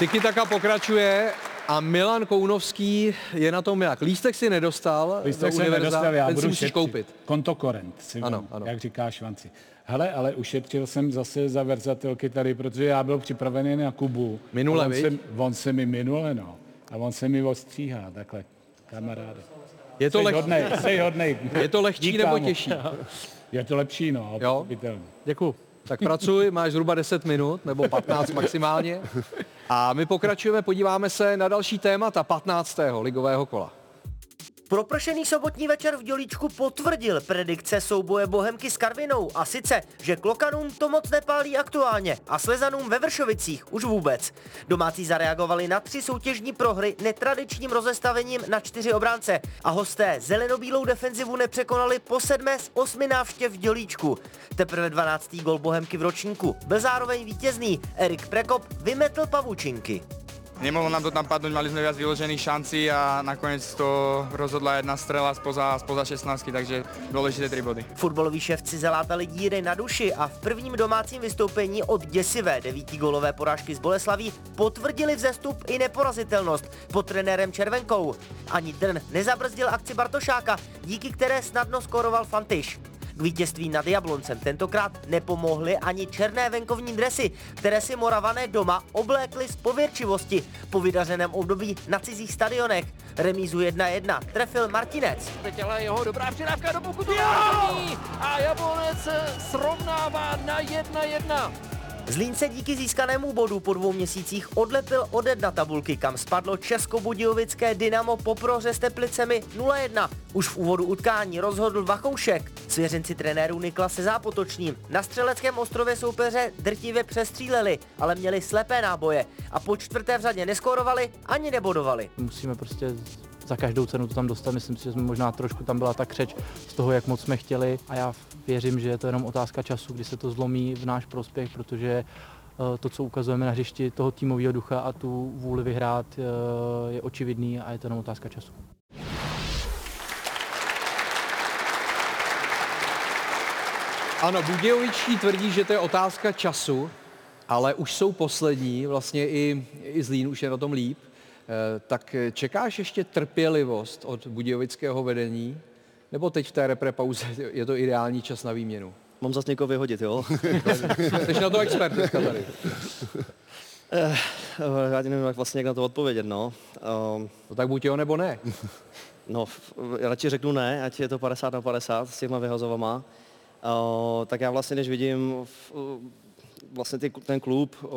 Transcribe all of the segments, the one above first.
Tiki taka pokračuje a Milan Kounovský je na tom jak? Lístek si nedostal Lístek do se univerza, nedostal, já ten si budu musíš šetřit. koupit. Kontokorent, si Ano, ano, jak říká Švanci. Hele, ale ušetřil jsem zase za verzatilky tady, protože já byl připravený na Kubu. Minule, A on viď? se, on se mi minule, no. A on se mi ostříhá, takhle, kamaráde. Je to, Jsi leh, hodnej, jsi hodnej. je to lehčí Dík, nebo kámo. těžší? Je to lepší, no, Jo? pochopitelně. Děkuju. Tak pracuj, máš zhruba 10 minut, nebo 15 maximálně. A my pokračujeme, podíváme se na další témata 15. ligového kola. Propršený sobotní večer v Dělíčku potvrdil predikce souboje Bohemky s Karvinou a sice, že Klokanům to moc nepálí aktuálně a Slezanům ve Vršovicích už vůbec. Domácí zareagovali na tři soutěžní prohry netradičním rozestavením na čtyři obránce a hosté zelenobílou defenzivu nepřekonali po sedmé z osmi návštěv v Dělíčku. Teprve 12. gol Bohemky v ročníku byl zároveň vítězný. Erik Prekop vymetl pavučinky. Nemohlo nám to tam padnúť, mali sme viac vyložených šancí a nakoniec to rozhodla jedna strela spoza, spoza 16, takže dôležité tri body. Fotbaloví šéfci zalátali díry na duši a v prvním domácím vystoupení od děsivé devítigolové porážky z Boleslaví potvrdili vzestup i neporazitelnost pod trenérem Červenkou. Ani Drn nezabrzdil akci Bartošáka, díky které snadno skoroval Fantyš. K vítězství nad Jabloncem tentokrát nepomohly ani černé venkovní dresy, které si Moravané doma oblékly z pověrčivosti po vydařeném období na cizích stadionech. Remízu 1-1 trefil Martinec. Teď ale jeho dobrá přidávka do pokutování a Jablonec srovnává na 1-1. Zlín se díky získanému bodu po dvou měsících odlepil ode dna tabulky, kam spadlo Českobudějovické Dynamo po prohře s Teplicemi 0-1. Už v úvodu utkání rozhodl Vachoušek. Svěřenci trenérů Nikla se zápotočním na Střeleckém ostrově soupeře drtivě přestříleli, ale měli slepé náboje a po čtvrté v řadě neskorovali ani nebodovali. musíme prostě za každou cenu to tam dostat. Myslím si, že jsme možná trošku tam byla ta křeč z toho, jak moc jsme chtěli a já věřím, že je to jenom otázka času, kdy se to zlomí v náš prospěch, protože eh, to, co ukazujeme na hřišti toho týmového ducha a tu vůli vyhrát eh, je očividný a je to jenom otázka času. Ano, Budějovičtí tvrdí, že to je otázka času, ale už jsou poslední, vlastně i, i Zlín už je na tom líp. Eh, Tak čekáš ještě trpělivost od budějovického vedení? Nebo teď v té repre pauze je to ideální čas na výměnu? Mám zase někoho vyhodit, jo? Jsi na to expert dneska tady. Eh, Já nevím, jak vlastně jak na to odpovědět, no. Um, No tak buď jo, nebo ne. no, radši řeknu ne, ať je to 50 na 50 s těma vyhazovama. Uh, tak já vlastně, než vidím v, vlastně ty, ten klub, uh,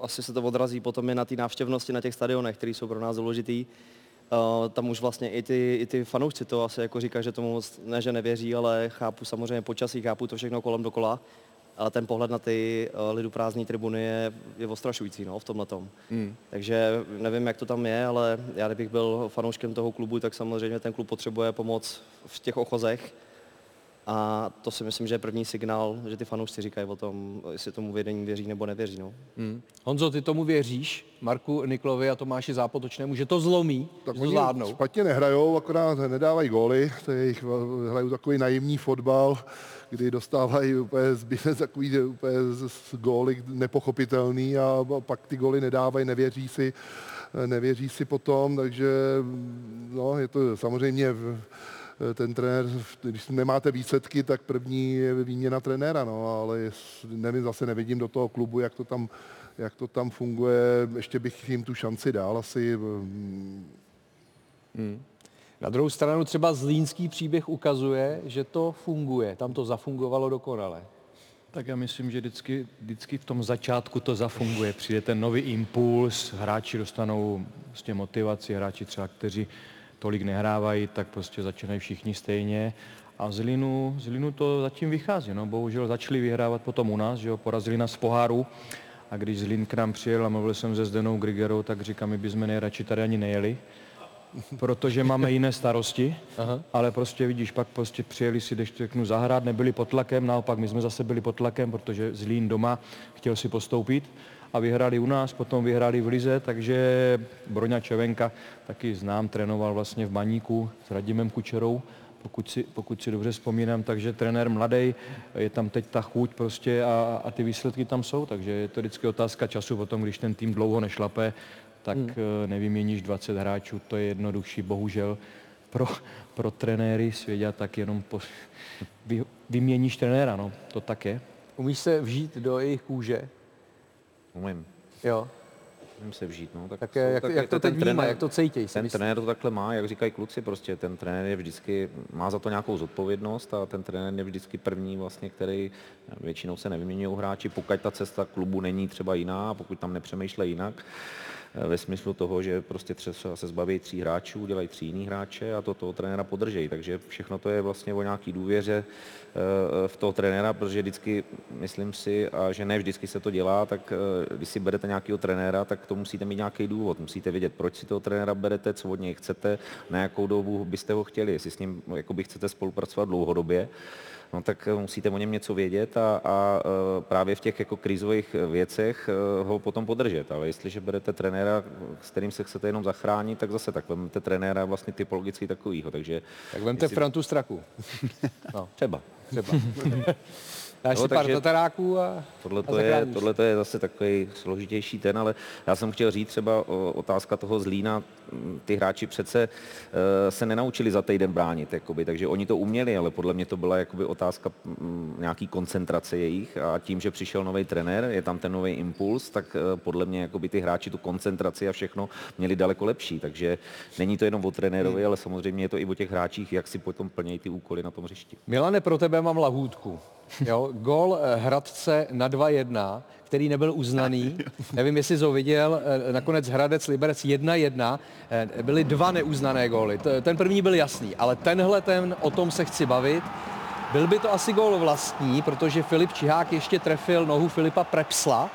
asi se to odrazí potom je na té návštěvnosti na těch stadionech, které jsou pro nás důležitý. Uh, tam už vlastně i ty, i ty fanoušci to asi jako říkají, že tomu moc ne, že nevěří, ale chápu samozřejmě počasí, chápu to všechno kolem dokola. Ale ten pohled na ty uh, lidu prázdné tribuny je, je ostrašující no, v tomhle tom. Hmm. Takže nevím, jak to tam je, ale já kdybych byl fanouškem toho klubu, tak samozřejmě ten klub potřebuje pomoc v těch ochozech. A to si myslím, že je první signál, že ty fanoušci říkají o tom, jestli tomu vedení věří nebo nevěří. No. Hmm. Honzo, ty tomu věříš? Marku Niklovi a Tomáši Zápotočnému, že to zlomí, Tak že to oni zvládnou? špatně nehrajou, akorát nedávají góly, to je jejich, hrajou takový naivní fotbal, kdy dostávají úplně zbytec takový úplně z, z góly nepochopitelný a pak ty góly nedávají, nevěří si, nevěří si potom, takže no, je to samozřejmě v- ten trenér, když nemáte výsledky, tak první je výměna trenéra, no, ale nevím, zase nevidím do toho klubu, jak to tam, jak to tam funguje, ještě bych jim tu šanci dal asi, mm, Na druhou stranu třeba zlínský příběh ukazuje, že to funguje. Tam to zafungovalo dokonale. Tak já myslím, že vždycky, vždycky v tom začátku to zafunguje. Přijde ten nový impuls, hráči dostanou prostě motivaci, hráči třeba, kteří tolik nehrávají, tak prostě začínají všichni stejně. A z Linu, z Linu to zatím vychází. No. Bohužel začali vyhrávat potom u nás, že jo, porazili nás v poháru. A když Zlín k nám přijel a mluvil jsem se Zdenou Grigerou, tak říkám, my bychom nejradši tady ani nejeli, protože máme jiné starosti, Aha. ale prostě vidíš, pak prostě přijeli si, když řeknu, zahrát, nebyli pod tlakem, naopak my jsme zase byli pod tlakem, protože Zlín doma chtěl si postoupit a vyhráli u nás, potom vyhráli v Lize, takže Broňa Čevenka, taky znám, trénoval vlastně v Baníku s Radimem Kučerou pokud si, pokud si dobře vzpomínám, takže trenér mladý, je tam teď ta chuť prostě a, a ty výsledky tam jsou, takže je to vždycky otázka času potom, když ten tým dlouho nešlape, tak hmm. nevyměníš 20 hráčů, to je jednodušší, bohužel pro, pro trenéry svědět tak jenom po, vy, vyměníš trenéra, no, to tak je. Umíš se vžít do jejich kůže? Umím. Jo. Umím se vžít, no. Tak, tak jak, jak, jak to teď vnímá, jak to cítí? Ten trenér to takhle má, jak říkají kluci, prostě ten trenér je vždycky, má za to nějakou zodpovědnost a ten trenér je vždycky první vlastně, který většinou se nevyměňují hráči, pokud ta cesta klubu není třeba jiná, pokud tam nepřemýšlí jinak ve smyslu toho, že prostě třeba se zbaví tří hráčů, udělají tří jiný hráče a to toho trenéra podržejí. Takže všechno to je vlastně o nějaký důvěře eh, v toho trenéra, protože vždycky, myslím si, a že ne vždycky se to dělá, tak eh, když si berete nějakého trenéra, tak to musíte mít nějaký důvod. Musíte vědět, proč si toho trenéra berete, co od něj chcete, na jakou dobu byste ho chtěli, jestli s ním jakoby chcete spolupracovat dlouhodobě no tak eh, musíte o něm něco vědět a, a eh, právě v těch jako krizových věcech eh, ho potom podržet. Ale jestliže berete trenéra, s kterým se chcete jenom zachránit, tak zase tak vemte trenéra vlastně typologicky takovýho. Takže tak vemte jestli... Frantu Straku. no. Třeba. Třeba. Dáš no, si pár tataráků a tohle to, je, tohle to je zase takový složitější ten, ale já jsem chtěl říct třeba o, otázka toho zlína, ty hráči přece uh, se nenaučili za týden bránit, jakoby, takže oni to uměli, ale podle mě to byla jakoby otázka m, nějaký koncentrace jejich a tím, že přišel nový trenér, je tam ten nový impuls, tak uh, podle mě jakoby ty hráči tu koncentraci a všechno měli daleko lepší, takže není to jenom o trenérovi, hmm. ale samozřejmě je to i o těch hráčích, jak si potom plnějí ty úkoly na tom hřišti. Milane, pro tebe mám lahůdku. Jo, gol eh, Hradce na 2-1, který nebyl uznaný. Nevím, jestli jsi ho viděl. Eh, nakonec Hradec Liberec 1-1. Eh, byly dva neuznané góly. Ten první byl jasný, ale tenhle ten, o tom se chci bavit. Byl by to asi gól vlastní, protože Filip Čihák ještě trefil nohu Filipa Prepsla,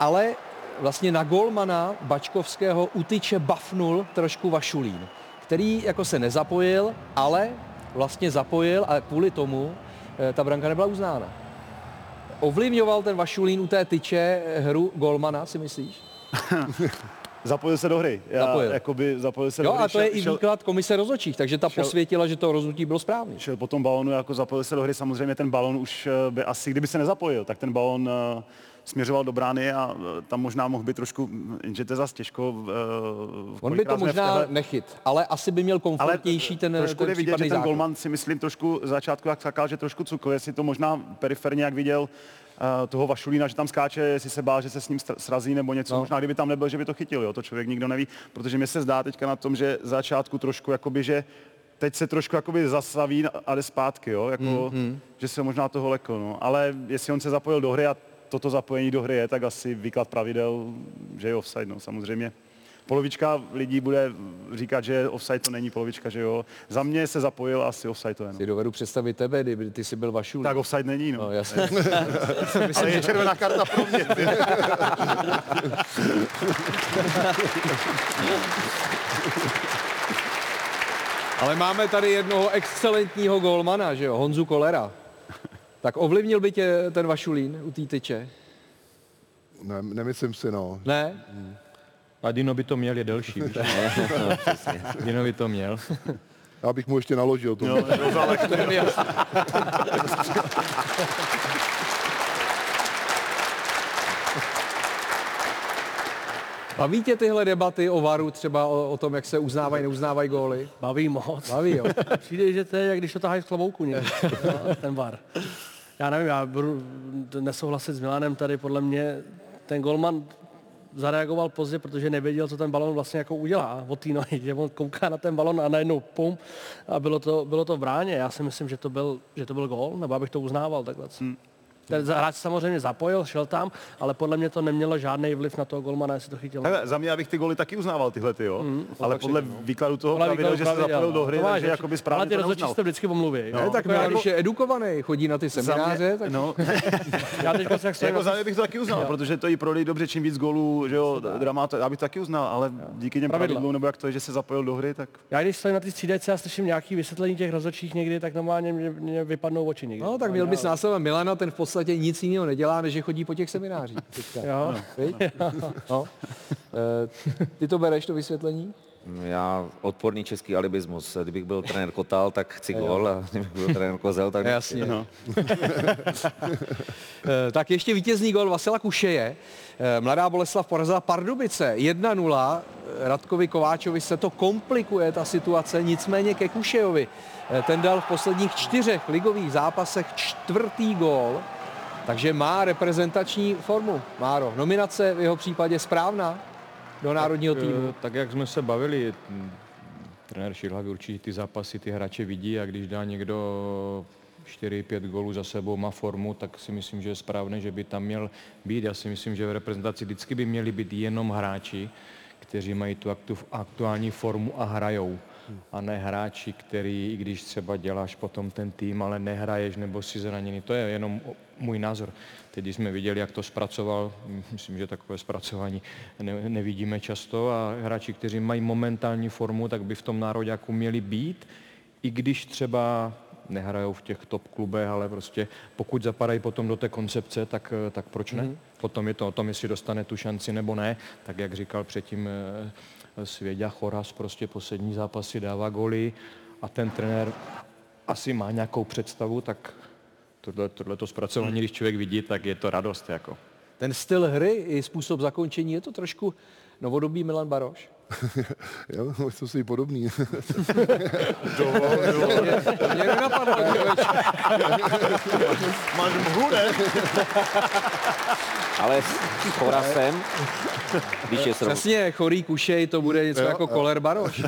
ale vlastně na golmana Bačkovského utyče bafnul trošku Vašulín, který jako se nezapojil, ale vlastně zapojil a kvůli tomu ta branka nebyla uznána. Ovlivňoval ten Vašulín u té tyče eh, hru Golmana, si myslíš? Zapojil se do hry. Já, zapojil. Jakoby, zapojil se jo, do hry. a to je šel, i výklad komise rozhodčích, takže ta šel, posvětila, že to rozhodnutí bylo správné. Šel po tom balonu, jako zapojil se do hry, samozřejmě ten balon už eh, by asi, kdyby se nezapojil, tak ten balon směřoval do brány a e, tam možná mohl být trošku, že to je zase těžko. Uh, On by to možná vtele... nechyt, ale asi by měl komfortnější ten Trošku ten vidět, že ten golman si myslím trošku začátku, jak sakal, že trošku cukl, jestli to možná periferně, jak viděl, uh, toho Vašulína, že tam skáče, jestli se bál, že se s ním srazí nebo něco. No. Možná kdyby tam nebyl, že by to chytil, jo? to člověk nikdo neví, protože mi se zdá teďka na tom, že začátku trošku jakoby, že teď se trošku jakoby zasaví a jde zpátky, jo? Jako, mm-hmm. že se možná toho lekl, no. ale jestli on se zapojil do hry a toto zapojení do hry je, tak asi výklad pravidel, že je offside, no samozřejmě. Polovička lidí bude říkat, že offside to není polovička, že jo. Za mě se zapojil asi offside to je. No. Si dovedu představit tebe, kdyby ty jsi byl vašul. Tak offside není, no. no jasně. Myslím, Ale je červená karta pro mě. Ale máme tady jednoho excelentního golmana, že jo, Honzu Kolera. Tak ovlivnil by tě ten Vašulín u té tyče? Ne, nemyslím si, no. Ne? Hmm. A Dino by to měl, je delší. Víš? no, Dino by to měl. Já bych mu ještě naložil. To. Jo, Baví tě tyhle debaty o varu, třeba o, o tom, jak se uznávají, neuznávají góly? Baví moc. Baví, jo. Přijde, že to je, jak když to tahají z klobouku někde, ten var já nevím, já budu nesouhlasit s Milanem tady, podle mě ten golman zareagoval pozdě, protože nevěděl, co ten balon vlastně jako udělá od té nohy, on kouká na ten balon a najednou pum a bylo to, bylo to v bráně. Já si myslím, že to byl, že to byl gól, nebo abych to uznával takhle. Hmm. Ten hráč samozřejmě zapojil, šel tam, ale podle mě to nemělo žádný vliv na toho golmana, jestli to chytil. Hele, za mě, abych ty goly taky uznával tyhle, ty, jo. Mm, ale podle no. výkladu toho pravidel, že se zapojil do hry, no. takže jakoby správně Ale ty rozhodčí to vždycky pomluví. No. Ne, tak jako, když je edukovaný, chodí na ty semináře, mě, tak... No. já teď jak jako za mě bych to taky uznal, protože to i prodej dobře, čím víc gólů, že jo, dramát, já bych to taky uznal, ale díky těm pravidlům, nebo jak to je, že se zapojil do hry, tak... Já když stojím na ty střídajce a slyším nějaký vysvětlení těch rozhodčích někdy, tak normálně mě vypadnou oči někdy. No, tak měl bys následovat Milana, ten v podstatě nic jiného nedělá, než že chodí po těch seminářích. Jo. No. no. E, ty to bereš, to vysvětlení? Já odporný český alibismus. Kdybych byl trenér Kotal, tak chci gol a kdybych byl trenér Kozel, tak... Jasně. No. tak ještě vítězný gol Vasila Kušeje. Eh, Mladá Boleslav porazila Pardubice 1-0. Radkovi Kováčovi se to komplikuje, ta situace, nicméně ke Kušejovi. Eh, ten dal v posledních čtyřech ligových zápasech čtvrtý gól, takže má reprezentační formu. Máro, nominace v jeho případě správná do národního týmu. Tak, jak jsme se bavili, trenér Šilhavý určitě ty zápasy, ty hráče vidí a když dá někdo 4-5 gólů za sebou, má formu, tak si myslím, že je správné, že by tam měl být. Já si myslím, že v reprezentaci vždycky by měli být jenom hráči, kteří mají tu aktuální formu a hrajou a ne hráči, který, i když třeba děláš potom ten tým, ale nehraješ nebo si zraněný. To je jenom můj názor. Teď jsme viděli, jak to zpracoval, myslím, že takové zpracování ne, nevidíme často a hráči, kteří mají momentální formu, tak by v tom nároďáku měli být, i když třeba nehrajou v těch top klubech, ale prostě pokud zapadají potom do té koncepce, tak, tak proč ne? Mm. Potom je to o tom, jestli dostane tu šanci nebo ne. Tak jak říkal předtím eh, Svěďa Choras, prostě poslední zápasy dává goly a ten trenér asi má nějakou představu, tak tohle, to zpracování, když člověk vidí, tak je to radost. Jako. Ten styl hry i způsob zakončení, je to trošku novodobý Milan Baroš? Já jsem si podobný. Mě nenapadlo. Máš mhu, ne? Ale s Chorasem, když je srovn... Přesně, chorý kušej, to bude něco Jo, jako jo. Koler Baroš.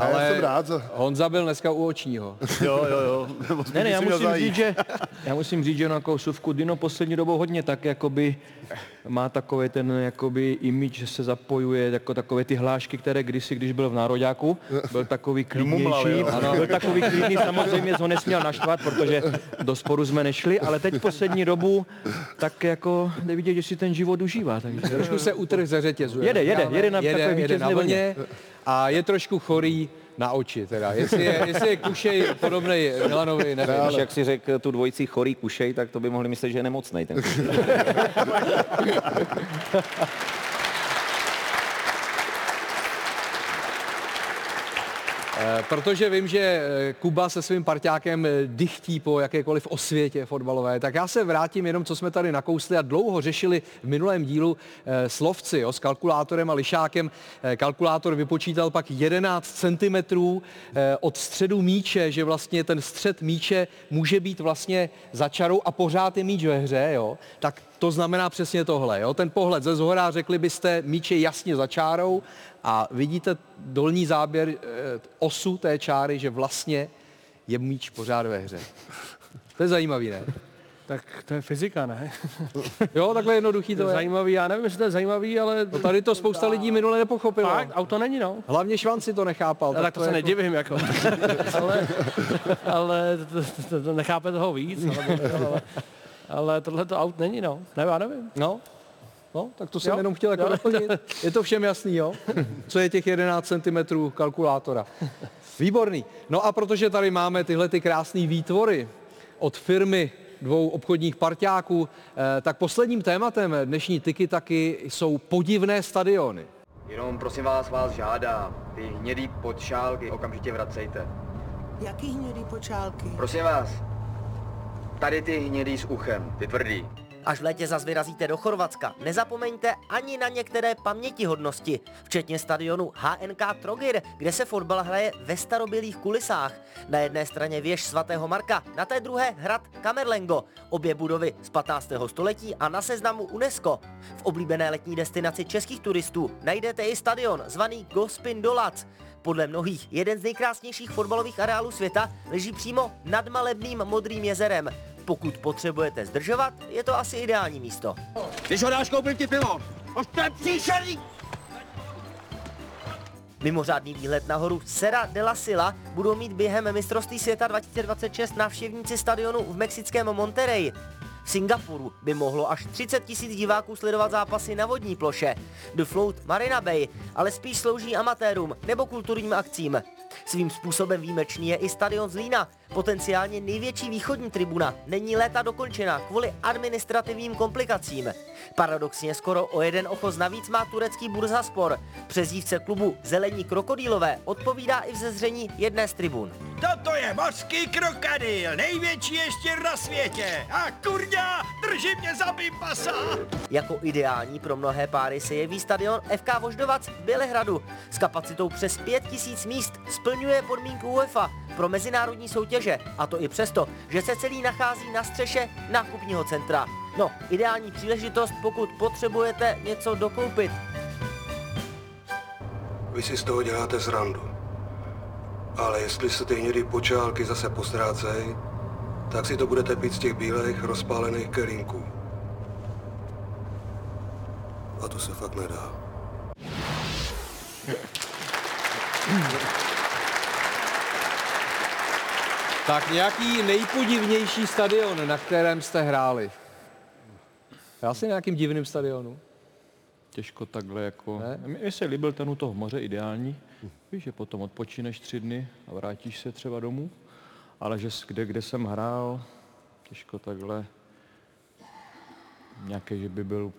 Ale... Já jsem rád. za- Honza byl dneska u očního. Jo, jo, jo. Ne, ne, já Musím říct, že, já musím říct, že na kousovku Dino poslední dobou hodně tak jakoby má takový ten jakoby image, že se zapojuje jako takové ty hlášky, které kdysi, když byl v Nároďáku, byl takový klidnější, ano, byl takový klidný, samozřejmě ho nesměl naštvat, protože do sporu jsme nešli, ale teď poslední dobu tak jako jde vidět, že si ten život užívá. Takže... Trošku se utrh ze řetězu. Jede, jede, jede na jede, takové jede na vlně a je trošku chorý na oči teda. Jestli je, jestli je kušej podobný Milanovi, nevím. Když jak si řekl tu dvojici chorý kušej, tak to by mohli myslet, že je nemocnej ten kušej. Eh, Protože vím, že eh, Kuba se svým parťákem eh, dychtí po jakékoliv osvětě fotbalové, tak já se vrátím jenom, co jsme tady nakousli a dlouho řešili v minulém dílu eh, slovci jo, s kalkulátorem a lišákem. Eh, Kalkulátor vypočítal pak 11 cm od středu míče, že vlastně ten střed míče může být vlastně za čarou a pořád je míč ve hře, jo. Tak to znamená přesně tohle. Jo? Ten pohled ze zhora, řekli byste, míč je jasně za čárou a vidíte dolní záběr eh, osu té čáry, že vlastně je míč pořád ve hře. To je zajímavý, ne? Tak to je fyzika, ne? Jo, takhle jednoduchý To to je zajímavý, já nevím, jestli to je zajímavý, ale... No tady to spousta lidí minule nepochopilo. Fakt, auto není, no. Hlavně Švanci to nechápal. No, tak to, se jako- nedivím, jako. ale, ale to, to, to, nechápe toho víc. Ale, ale, ale tohle to aut není, no. Ne, já nevím. No, no, tak to jsem Jo, jenom chtěl jako doplnit. Je to všem jasný, jo? Co je těch 11 cm kalkulátora. Výborný. No a protože tady máme tyhle ty krásné výtvory od firmy dvou obchodních parťáků, eh, tak posledním tématem dnešní Tiki taky jsou podivné stadiony. Jenom prosím vás, vás žádám, ty hnědý podšálky okamžitě vracejte. Jaký hnědý počálky? Prosím vás, tady ty hnědý s uchem, ty tvrdý. Až v létě zas vyrazíte do Chorvatska, nezapomeňte ani na některé pamětihodnosti, včetně stadionu HNK Trogir, kde se fotbal hraje ve starobylých kulisách. Na jedné straně věž svatého Marka, na té druhé hrad Kamerlengo, obě budovy z 15. století a na seznamu UNESCO. V oblíbené letní destinaci českých turistů najdete i stadion zvaný Gospin Dolac. Podle mnohých jeden z nejkrásnějších fotbalových areálů světa leží přímo nad malebným modrým jezerem. Pokud potřebujete zdržovat, je to asi ideální místo. Když ho dáš, koupím ti pivo. Už to je příšerný. Mimořádný výhled na horu Serra de la Sila budou mít během mistrovství světa 2026 návštěvníci stadionu v mexickém Monterrey. V Singapuru by mohlo až 30 tisíc diváků sledovat zápasy na vodní ploše. The Float Marina Bay ale spíš slouží amatérům nebo kulturním akcím. Svým způsobem výjimečný je i stadion Zlína. Potenciálně největší východní tribuna není léta dokončena kvůli administrativním komplikacím. Paradoxně skoro o jeden ochos navíc má turecký Bursaspor. Přezdívce klubu Zelení krokodýlové odpovídá i vzezření jedné z tribun. Toto je mořský krokodýl, největší ještě na světě. A kurňa, drží mě za pasa. Jako ideální pro mnohé páry se jeví stadion FK Voždovac v Bělehradu. S kapacitou přes 5000 míst splňuje podmínku UEFA pro mezinárodní soutěže. A to i přesto, že se celý nachází na střeše nákupního centra. No, ideální příležitost, pokud potřebujete něco dokoupit. Vy si z toho děláte srandu. Ale jestli se ty hnědý počálky zase postrácej, tak si to budete pít z těch bílých rozpálených kelínků. A to se fakt nedá. Tak nějaký nejpodivnější stadion, na kterém jste hráli? Já si nějakým divným stadionu. Těžko takhle jako... Ne? Mně se líbil ten u toho moře ideální. Víš, že potom odpočineš tři dny a vrátíš se třeba domů. Ale že kde, kde jsem hrál, těžko takhle nějaký, že by byl...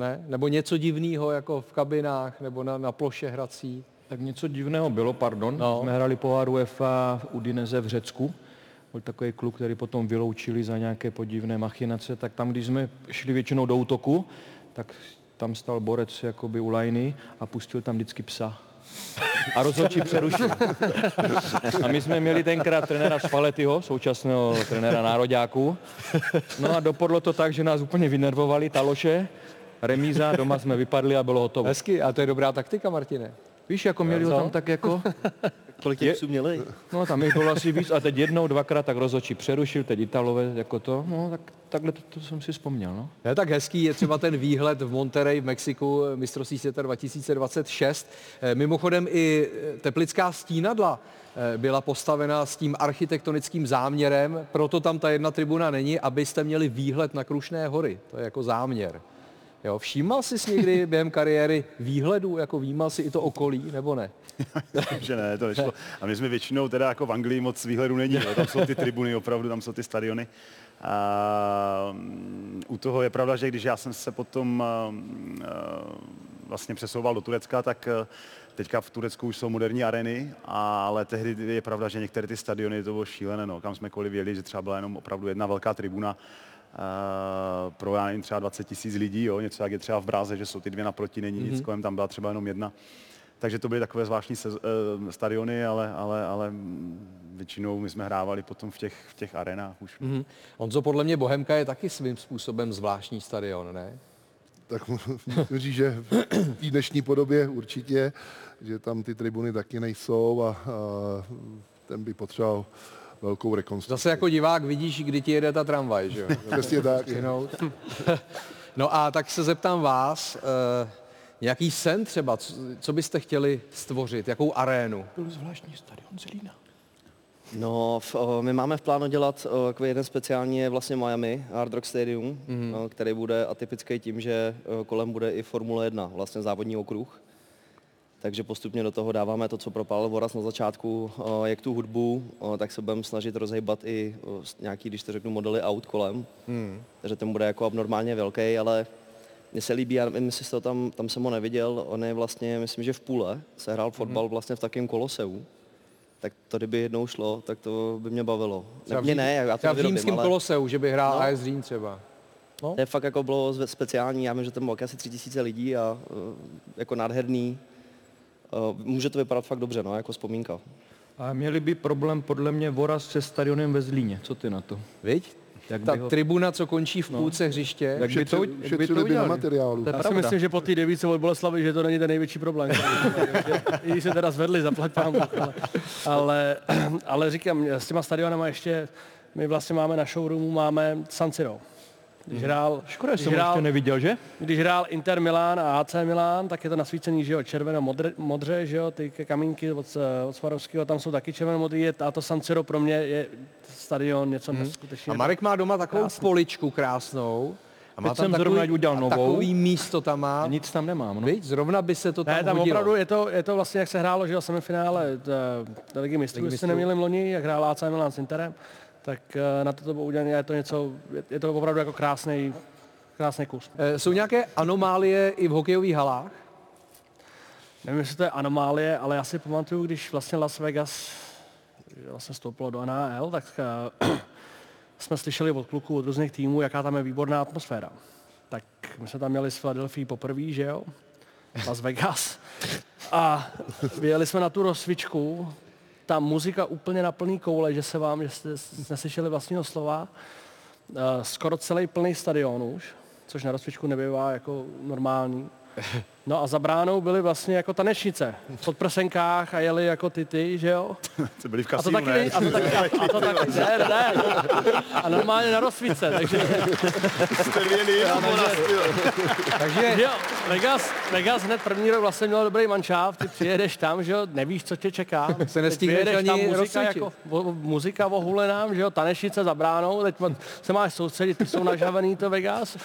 Ne? Nebo něco divného jako v kabinách nebo na, na ploše hrací? Tak něco divného bylo, pardon. No. Jsme hráli pohár UEFA v Udineze v Řecku. Byl takový klub, který potom vyloučili za nějaké podivné machinace. Tak tam, když jsme šli většinou do útoku, tak tam stal borec jakoby u lajny a pustil tam vždycky psa. A rozhodčí přerušil. A my jsme měli tenkrát trenéra Spallettiho, současného trenéra nároďáků. No a dopadlo to tak, že nás úplně vynervovali taloše, remíza, doma jsme vypadli a bylo hotovo. Hezky, a to je dobrá taktika, Martine. Víš, jako měli ho tam tak jako... Kolik těch psů měli? No tam jich bylo asi víc a teď jednou, dvakrát tak rozhodčí přerušil, teď Italové jako to, no tak takhle to, to jsem si vzpomněl, no. Je tak hezký, je třeba ten výhled v Monterey v Mexiku, mistrovství světa 2026. Eh, Mimochodem i eh, teplická stínadla eh, byla postavena s tím architektonickým záměrem, proto tam ta jedna tribuna není, abyste měli výhled na Krušné hory. To je jako záměr. Jo, všímal jsi někdy během kariéry výhledu, jako vnímal si i to okolí, nebo ne? že ne, to nešlo. A my jsme většinou teda jako v Anglii moc výhledu není, jo. tam jsou ty tribuny opravdu, tam jsou ty stadiony. A mm, u toho je pravda, že když já jsem se potom a, vlastně přesouval do Turecka, tak a, teďka v Turecku už jsou moderní areny, ale tehdy je pravda, že některé ty stadiony to bylo šílené, no. kam jsme kvůli věděli, že třeba byla jenom opravdu jedna velká tribuna, pro já nevím, třeba 20 tisíc lidí, jo, něco jak je třeba v Bráze, že jsou ty dvě naproti, není mm-hmm. nic Mhm. kolem, tam byla třeba jenom jedna. Takže to byly takové zvláštní sez, uh, stadiony, ale, ale, ale většinou my jsme hrávali potom v těch, v těch arenách už. Mhm. Honzo, podle mě Bohemka je taky svým způsobem zvláštní stadion, ne? Tak musím říct, že v té dnešní podobě určitě, že tam ty tribuny taky nejsou a, a ten by potřeboval velkou rekonstrukci. Zase jako divák vidíš, kdy ti jede ta tramvaj, že jo? Přesně tak. No a tak se zeptám vás, eh, nějaký sen třeba, co, co byste chtěli stvořit, jakou arénu? Byl zvláštní stadion Zelína. No, v, o, my máme v plánu dělat o, jako jeden speciální je vlastně Miami, Hard Rock Stadium, Mhm. o, který bude atypický tím, že o, kolem bude i Formule 1, vlastně závodní okruh. Takže postupně do toho dáváme to, co propálil Voraz na začátku, o, jak tu hudbu, o, tak se budeme snažit rozhejbat i s- nějaký, když to řeknu, modely aut kolem. Hmm. Takže ten bude jako abnormálně velký, ale mně se líbí, já nevím, jestli ho tam, tam jsem ho neviděl, on je vlastně, myslím, že v půle se hrál fotbal vlastně v takém koloseu. Tak to, kdyby jednou šlo, tak to by mě bavilo. Třeba Ne, mě ne, já to třeba v římském ale koloseu, že by hrál No. AS Řím třeba. to je fakt jako bylo speciální, já vím, že tam bylo asi tři tisíce lidí a jako nádherný. Uh, může to vypadat fakt dobře, no, jako vzpomínka. A měli by problém podle mě Voraz se stadionem ve Zlíně. Co ty na to? Viď? Jak Ta ho- tribuna, co končí v půlce hřiště. Jak by to, jak by to by na materiálu. To Já si myslím, že po té devíce od Boleslavy, že to není ten největší problém. I když se teda zvedli, zaplať pámu. Ale, ale, ale říkám, s těma stadionama ještě, my vlastně máme na showroomu, máme San Siro. Když hrál, Škoda, že když jsem ho ještě neviděl, že? Když hrál Inter Milan a AC Milan, tak je to nasvícený, že jo, červeno modře, modře, že jo, ty kamínky od, od Swarovského, tam jsou taky červeno modrý, je, a to San Siro pro mě je stadion něco Mhm. neskutečně. A Marek má doma takovou Krásný. poličku krásnou A má Teď tam jsem takový, zrovna udělal novou. Takový místo tam má. A nic tam nemám. No. Víš, zrovna by se to tam Ne, tam hodilo. opravdu je to, je to vlastně, jak se hrálo, že jo, semifinále t- t- Ligy mistrů, jestli neměli loni, jak hrál AC Milan s Interem, tak eh, na to to bylo udělané, je to něco, je- to opravdu jako krásný, krásný kus. Eh, Jsou nějaké anomálie i v hokejových halách? Nevím, jestli to je anomálie, ale já si pamatuju, když vlastně Las Vegas vlastně vstoupilo do NHL, tak eh, jsme slyšeli od kluků, od různých týmů, jaká tam je výborná atmosféra. Tak my jsme tam měli z Philadelphia poprvé, že jo? Las Vegas. A vyjeli jsme na tu rozcvičku, ta muzika úplně na plný koule, že se vám, že jste neslyšeli vlastního slova. Eh, Skoro celý plný stadion už, což na rozcvičku nebývá jako normální. No a za bránou byly vlastně jako tanečnice v podprsenkách a jeli jako ty ty, že jo? To byli v A to kasínu, taky, ne? a to taky, a, a to taky, ne, ne. A normálně na rozsvíce, takže... Jste věli, takže jo, Vegas, Vegas hned první rok vlastně měl dobrý manšáft, ty přijedeš tam, že jo, nevíš, co tě čeká. Se nestihneš vyjedeš ani tam muzika, rozsvítit. jako, o, muzika ohulenám, že jo, tanečnice za bránou, teď se máš soustředit, ty jsou nažavený to Vegas.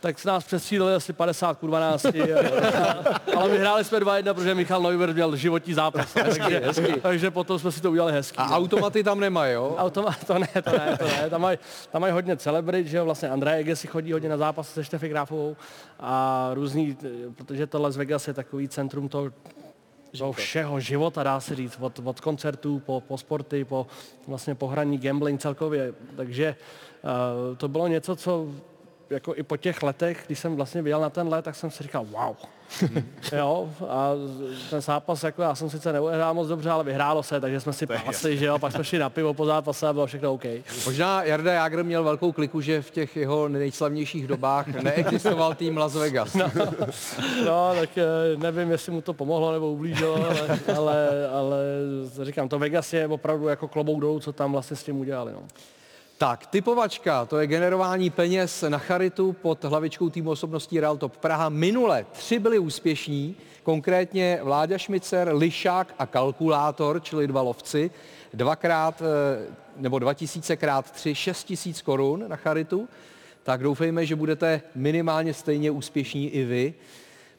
Tak se nás přestříleli asi 50 ku 12. ale vyhráli jsme 2-1, protože Michal Neuber měl životní zápas. takže, hezky. takže potom jsme si to udělali hezky. A automaty tam nemají, jo? Automat, to ne, to ne, to ne. Tam mají tam maj hodně celebrit, že jo, vlastně Andrej Ege si chodí hodně na zápas se Štefy Grafovou a různý, protože to Las Vegas je takový centrum toho, toho všeho života, dá se říct, od, od koncertů po, po sporty, po vlastně po hraní gambling celkově. Takže uh, to bylo něco, co jako i po těch letech, když jsem vlastně vyjel na ten let, tak jsem si říkal, wow. jo, a ten zápas, jako já jsem sice neuhrál moc dobře, ale vyhrálo se, takže jsme si pásli, že jo, pak jsme šli na pivo po zápase a bylo všechno OK. Možná Jarda Jágr měl velkou kliku, že v těch jeho nejslavnějších dobách neexistoval tým Las Vegas. No, no tak eh, nevím, jestli mu to pomohlo nebo ublížilo, ale, ale, ale říkám, to Vegas je opravdu jako klobouk dolů, co tam vlastně s tím udělali. No. Tak, typovačka, to je generování peněz na charitu pod hlavičkou týmu osobností Real Top Praha. Minule tři byli úspěšní, konkrétně Vláďa Šmicer, Lišák a Kalkulátor, čili dva lovci. Dvakrát, eh, nebo 2000 krát tři, 6 tisíc korun na charitu. Tak doufejme, že budete minimálně stejně úspěšní i vy.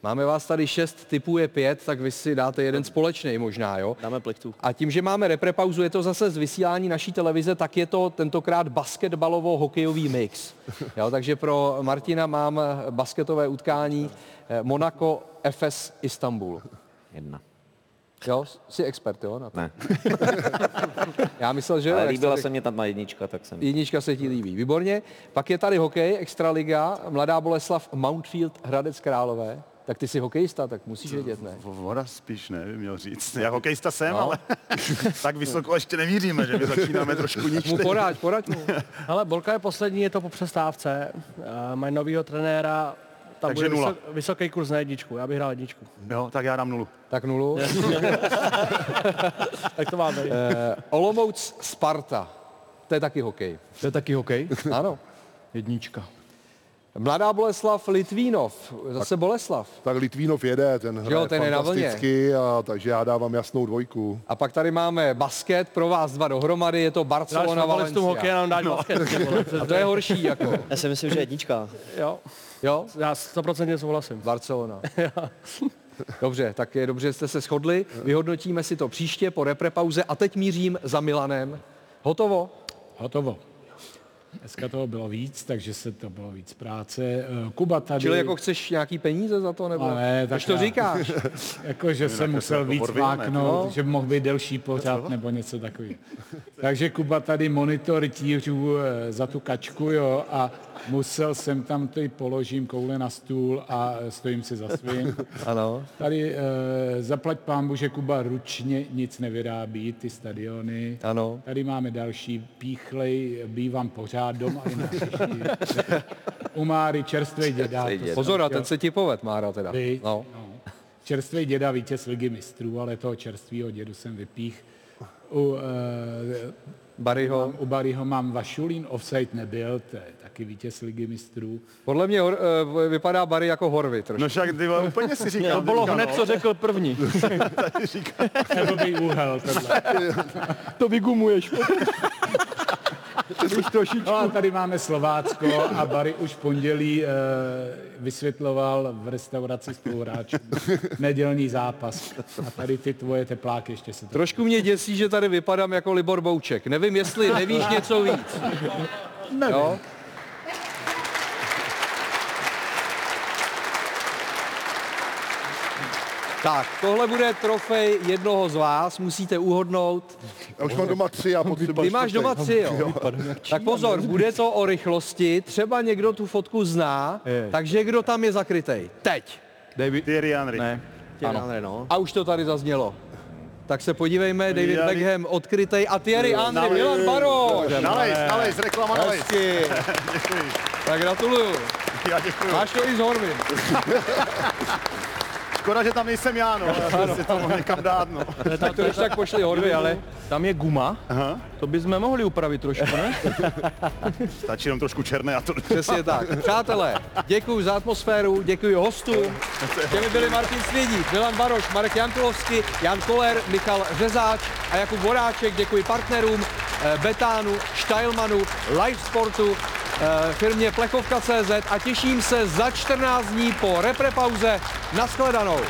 Máme vás tady šest, typů je pět, tak vy si dáte jeden společný možná, jo? Dáme plichtu. A tím, že máme reprepauzu, je to zase z vysílání naší televize, tak je to tentokrát basketbalovo-hokejový mix. Jo, takže pro Martina mám basketové utkání eh, Monaco FS Istanbul. Jedna. Jo, jsi expert, jo? Na to. Ne. Já myslel, že. Ale líbila jste- se mě tam jednička, tak jsem... Jednička se ti líbí, výborně. Pak je tady hokej, Extraliga, Mladá Boleslav, Mountfield, Hradec Králové. Tak ty jsi hokejista, tak musíš vědět, ne? Voda spíš ne, by měl říct. Já hokejista jsem, No. ale tak vysoko ještě nemíříme, že my začínáme trošku níž. Mu poraď, poraď mu. Ale Bolka je poslední, je to po přestávce, a mají novýho trenéra, tam Takže bude nula. vysok, vysoký kurz na jedničku, já bych hrál jedničku. Jo, tak já dám nulu. Tak nulu. tak to má být. Eh, Olomouc Sparta. To je taky hokej. To je taky hokej? Ano. Jednička. Mladá Boleslav Litvínov. Zase Boleslav. Tak Litvínov jede, ten hraje Jo, ten je fantasticky, a, takže já dávám jasnou dvojku. A pak tady máme basket pro vás dva dohromady, je to Barcelona Dáš fotbalistům hokej a nám dáš basket, ty vole. A to je horší, jako. Já si myslím, že jednička. Jo, Jo? já 100% souhlasím. Barcelona. Dobře, tak je dobře, že jste se shodli. Vyhodnotíme si to příště po reprepauze a teď mířím za Milanem. Hotovo? Hotovo. Dneska toho bylo víc, takže se to bylo víc práce. Eh, Kuba tady... Čili jako chceš nějaký peníze za to, nebo? A ne, tak Proč to já- říkáš? jako, že jsem musel jako víc váknout, no. že mohl být delší pořád nebo něco takového. Takže Kuba tady monitor tířů eh, za tu kačku, jo, a musel jsem tam tady položím koule na stůl a stojím si za svým. Ano. Tady e, zaplať pámbu, že Kuba ručně nic nevyrábí, ty stadiony. Ano. Tady máme další píchlej, bývám pořád doma i na. U Máry čerstvý děda. jsem Pozor, a ten se ti poved, Mára teda. Viď? No. No. Čerstvý děda vítěz ligy mistrů, ale toho čerstvého dědu jsem vypích. U, e, Barryho. u Barryho mám Vašulín, offside nebyl, to je taky vítěz ligy mistrů. Podle mě hor, eh, vypadá Barry jako Horvy trošku. No však ty vole, úplně si říkal. To bylo hned, no. co řekl první. Nebo by úhel tohle. To vygumuješ. No a tady máme Slovácko a Bary už v pondělí e, vysvětloval v restauraci spoluhráčů nedělní zápas. A tady ty tvoje tepláky ještě se... Trošku mě děsí, že tady vypadám jako Libor Bouček. Nevím, jestli nevíš něco víc. Nevím. Jo? Tak, tohle bude trofej jednoho z vás, musíte uhodnout. Já už mám doma tři a potřebuji Ty máš doma tři, jo? Tak pozor, bude to o rychlosti, třeba někdo tu fotku zná, takže kdo tam je zakrytej? Teď. David. Thierry Henry. Ne. Thierry Henry, no. A už to tady zaznělo. Tak se podívejme, David Thierry. Beckham odkrytej a Thierry Henry. Milan Baroš. Nalejs, nalejs, reklama. Děkuji. Tak gratuluju. Já děkuji. Máš to i z Horvin. Škoda, že tam nejsem já, no. Já jsem si to mohl někam dát, no. Tak to když tak pošli Horvy, ale Tam je guma, Aha. to bychom mohli upravit trošku, ne? Stačí jenom trošku černé a to... Přesně tak. Přátelé, děkuji za atmosféru, děkuji hostům. Těmi byli Martin Svědík, Milan Baroš, Marek Jankulovský, Jan Koller, Michal Řezáč a Jakub Voráček. Děkuji partnerům eh, Betánu, Štajlmanu, Live Sportu, firmě Plechovka.cz a těším se za 14 dní po reprepauze. Naschledanou.